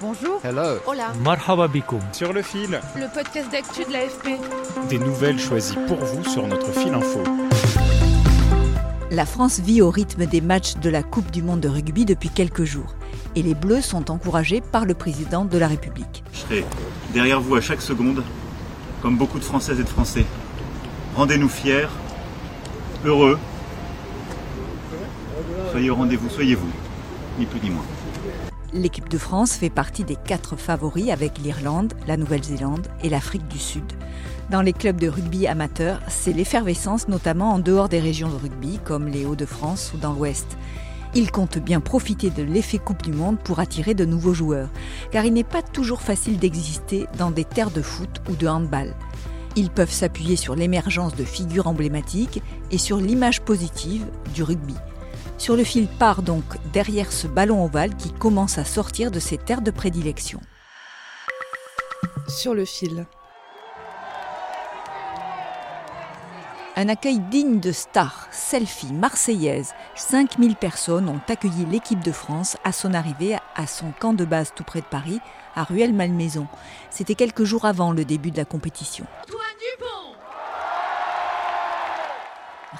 Bonjour. Hello. Hola. Marhaba bikoum. Sur le fil, Le podcast d'actu de l'AFP. des nouvelles choisies pour vous sur notre fil info. La France vit au rythme des matchs de la Coupe du Monde de rugby depuis quelques jours. Et les Bleus sont encouragés par le président de la République. Je serai derrière vous à chaque seconde, comme beaucoup de Françaises et de Français. Rendez-nous fiers, heureux. Soyez au rendez-vous, soyez vous, ni plus ni moins. L'équipe de France fait partie des quatre favoris avec l'Irlande, la Nouvelle-Zélande et l'Afrique du Sud. Dans les clubs de rugby amateurs, c'est l'effervescence notamment en dehors des régions de rugby comme les Hauts-de-France ou dans l'Ouest. Ils comptent bien profiter de l'effet Coupe du Monde pour attirer de nouveaux joueurs, car il n'est pas toujours facile d'exister dans des terres de foot ou de handball. Ils peuvent s'appuyer sur l'émergence de figures emblématiques et sur l'image positive du rugby. Sur le fil part donc derrière ce ballon ovale qui commence à sortir de ses terres de prédilection. Sur le fil. Un accueil digne de star, selfie marseillaise. 5000 personnes ont accueilli l'équipe de France à son arrivée à son camp de base tout près de Paris, à Ruelle-Malmaison. C'était quelques jours avant le début de la compétition.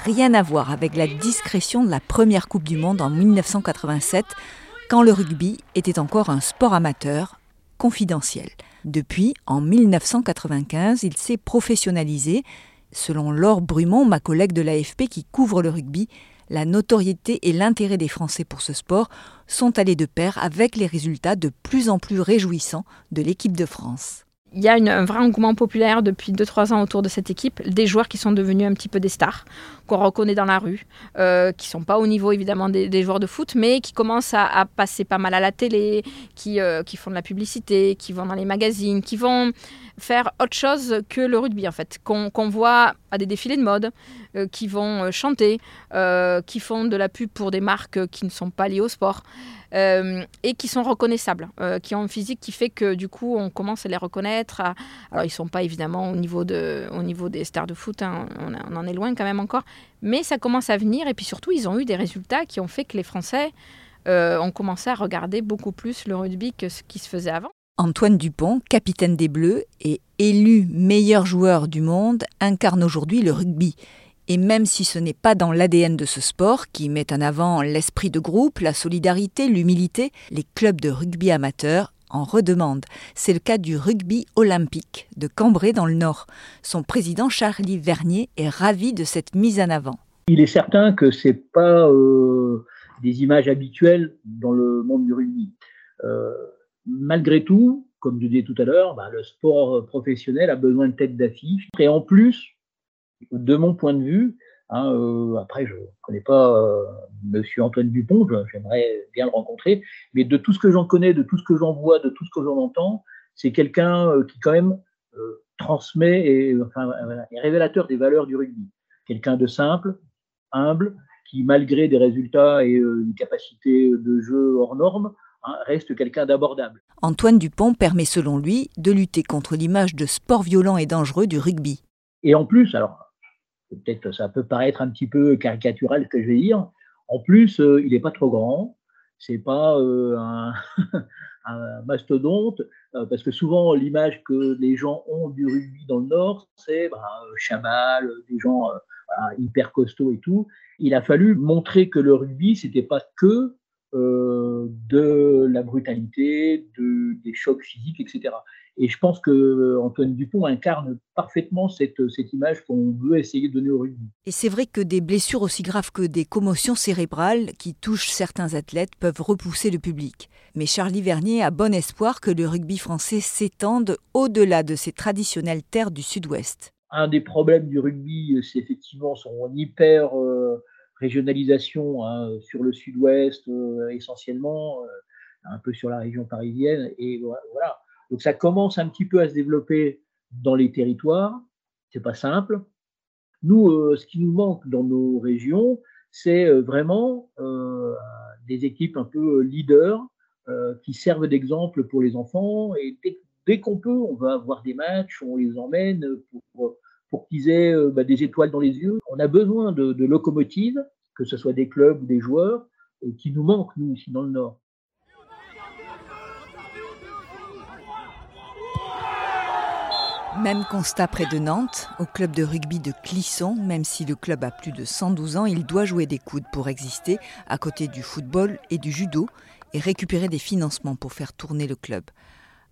Rien à voir avec la discrétion de la première Coupe du Monde en 1987, quand le rugby était encore un sport amateur, confidentiel. Depuis, en 1995, il s'est professionnalisé. Selon Laure Brumont, ma collègue de l'AFP qui couvre le rugby, la notoriété et l'intérêt des Français pour ce sport sont allés de pair avec les résultats de plus en plus réjouissants de l'équipe de France. Il y a un vrai engouement populaire depuis 2-3 ans autour de cette équipe, des joueurs qui sont devenus un petit peu des stars, qu'on reconnaît dans la rue, euh, qui sont pas au niveau évidemment des, joueurs de foot, mais qui commencent à, à passer pas mal à la télé, qui, euh, qui font de la publicité, qui vont dans les magazines, qui vont faire autre chose que le rugby en fait, qu'on qu'on voit à des défilés de mode, euh, qui vont euh, chanter, euh, qui font de la pub pour des marques qui ne sont pas liées au sport. et qui sont reconnaissables, qui ont un physique qui fait que du coup on commence à les reconnaître. Alors ils sont pas évidemment au niveau, de, au niveau des stars de foot, hein, on, en est loin quand même encore, mais ça commence à venir et puis surtout ils ont eu des résultats qui ont fait que les Français ont commencé à regarder beaucoup plus le rugby que ce qui se faisait avant. Antoine Dupont, capitaine des Bleus et élu meilleur joueur du monde, incarne aujourd'hui le rugby. Et même si ce n'est pas dans l'ADN de ce sport, qui met en avant l'esprit de groupe, la solidarité, l'humilité, les clubs de rugby amateurs en redemandent. C'est le cas du rugby olympique de Cambrai dans le Nord. Son président Charlie Vernier est ravi de cette mise en avant. Il est certain que c'est pas euh, des images habituelles dans le monde du rugby. Euh, malgré tout, comme je disais tout à l'heure, bah, le sport professionnel a besoin de tête d'affiche. Et en plus, de mon point de vue, hein, euh, après je ne connais pas euh, Monsieur Antoine Dupont, j'aimerais bien le rencontrer, mais de tout ce que j'en connais, de tout ce que j'en vois, de tout ce que j'en entends, c'est quelqu'un euh, qui quand même euh, transmet et enfin, est révélateur des valeurs du rugby. Quelqu'un de simple, humble, qui malgré des résultats et une capacité de jeu hors norme, hein, reste quelqu'un d'abordable. Antoine Dupont permet selon lui de lutter contre l'image de sport violent et dangereux du rugby. Et en plus, alors peut-être ça peut paraître un petit peu caricatural ce que je vais dire, en plus euh, il n'est pas trop grand, c'est pas euh, un, un mastodonte, euh, parce que souvent l'image que les gens ont du rugby dans le Nord, c'est bah, Chabal, des gens voilà, hyper costauds et tout. Il a fallu montrer que le rugby, c'était pas que de la brutalité, de, des chocs physiques, etc. Et je pense que euh, Antoine Dupont incarne parfaitement cette, cette image qu'on veut essayer de donner au rugby. Et c'est vrai que des blessures aussi graves que des commotions cérébrales qui touchent certains athlètes peuvent repousser le public. Mais Charlie Vernier a bon espoir que le rugby français s'étende au-delà de ses traditionnelles terres du sud-ouest. Un des problèmes du rugby, c'est effectivement son hyper euh, régionalisation hein, sur le sud-ouest essentiellement, un peu sur la région parisienne, et voilà. Donc ça commence un petit peu à se développer dans les territoires. C'est pas simple. Nous, ce qui nous manque dans nos régions, c'est vraiment des équipes un peu leaders qui servent d'exemple pour les enfants. Et dès, qu'on peut, on va avoir des matchs, on les emmène pour, pour qu'ils aient bah, des étoiles dans les yeux. On a besoin de, de locomotives, que ce soit des clubs ou des joueurs, qui nous manquent, nous, ici dans le Nord. Même constat près de Nantes, au club de rugby de Clisson, même si le club a plus de 112 ans, il doit jouer des coudes pour exister, à côté du football et du judo, et récupérer des financements pour faire tourner le club.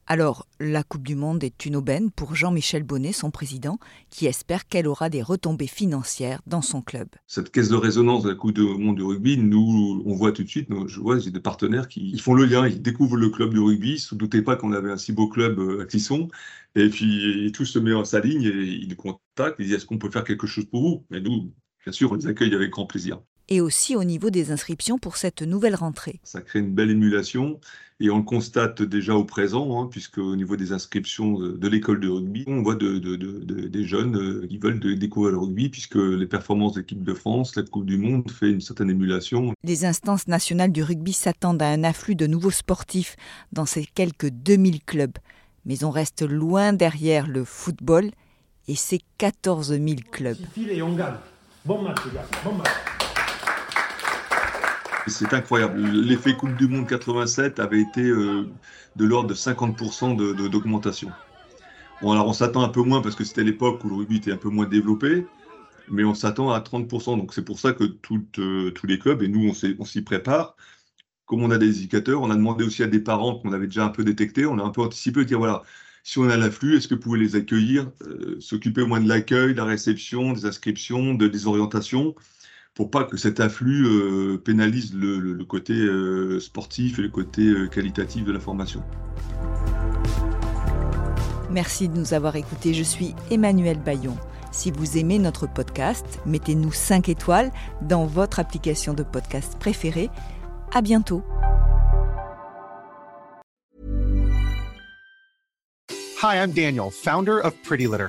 Alors, la Coupe du Monde est une aubaine pour Jean-Michel Bonnet, son président, qui espère qu'elle aura des retombées financières dans son club. Cette caisse de résonance de la Coupe du Monde du rugby, nous, on voit tout de suite, je vois, j'ai des partenaires qui font le lien, ils découvrent le club de rugby, ils ne se doutaient pas qu'on avait un si beau club euh, à Clisson, et puis tout se met en sa ligne, et ils contactent, ils disent est-ce qu'on peut faire quelque chose pour vous? Et nous, bien sûr, on les accueille avec grand plaisir et aussi au niveau des inscriptions pour cette nouvelle rentrée. Ça crée une belle émulation et on le constate déjà au présent, hein, puisque au niveau des inscriptions de, l'école de rugby, on voit de, des jeunes euh, qui veulent découvrir le rugby, puisque les performances de l'équipe de France, la Coupe du Monde fait une certaine émulation. Les instances nationales du rugby s'attendent à un afflux de nouveaux sportifs dans ces quelques 2000 clubs. Mais on reste loin derrière le football et ses 14 000 clubs. Bon match, les gars. Bon match. C'est incroyable. L'effet Coupe du Monde 87 avait été euh, de l'ordre de 50% d'augmentation. bon, alors on s'attend un peu moins parce que c'était l'époque où le rugby était un peu moins développé, mais on s'attend à 30%. Donc c'est pour ça que euh, tous les clubs, et nous on s'y prépare, comme on a des indicateurs, on a demandé aussi à des parents qu'on avait déjà un peu détectés, on a un peu anticipé, dire voilà, si on a l'afflux, est-ce que vous pouvez les accueillir, euh, s'occuper au moins de l'accueil, de la réception, des inscriptions, de, des orientations? Pour pas que cet afflux euh, pénalise le, côté euh, sportif et le côté euh, qualitatif de la formation. Merci de nous avoir écoutés. Je suis Emmanuel Bayon. Si vous aimez notre podcast, mettez-nous 5 étoiles dans votre application de podcast préférée. À bientôt. Hi, I'm Daniel, founder of Pretty Litter.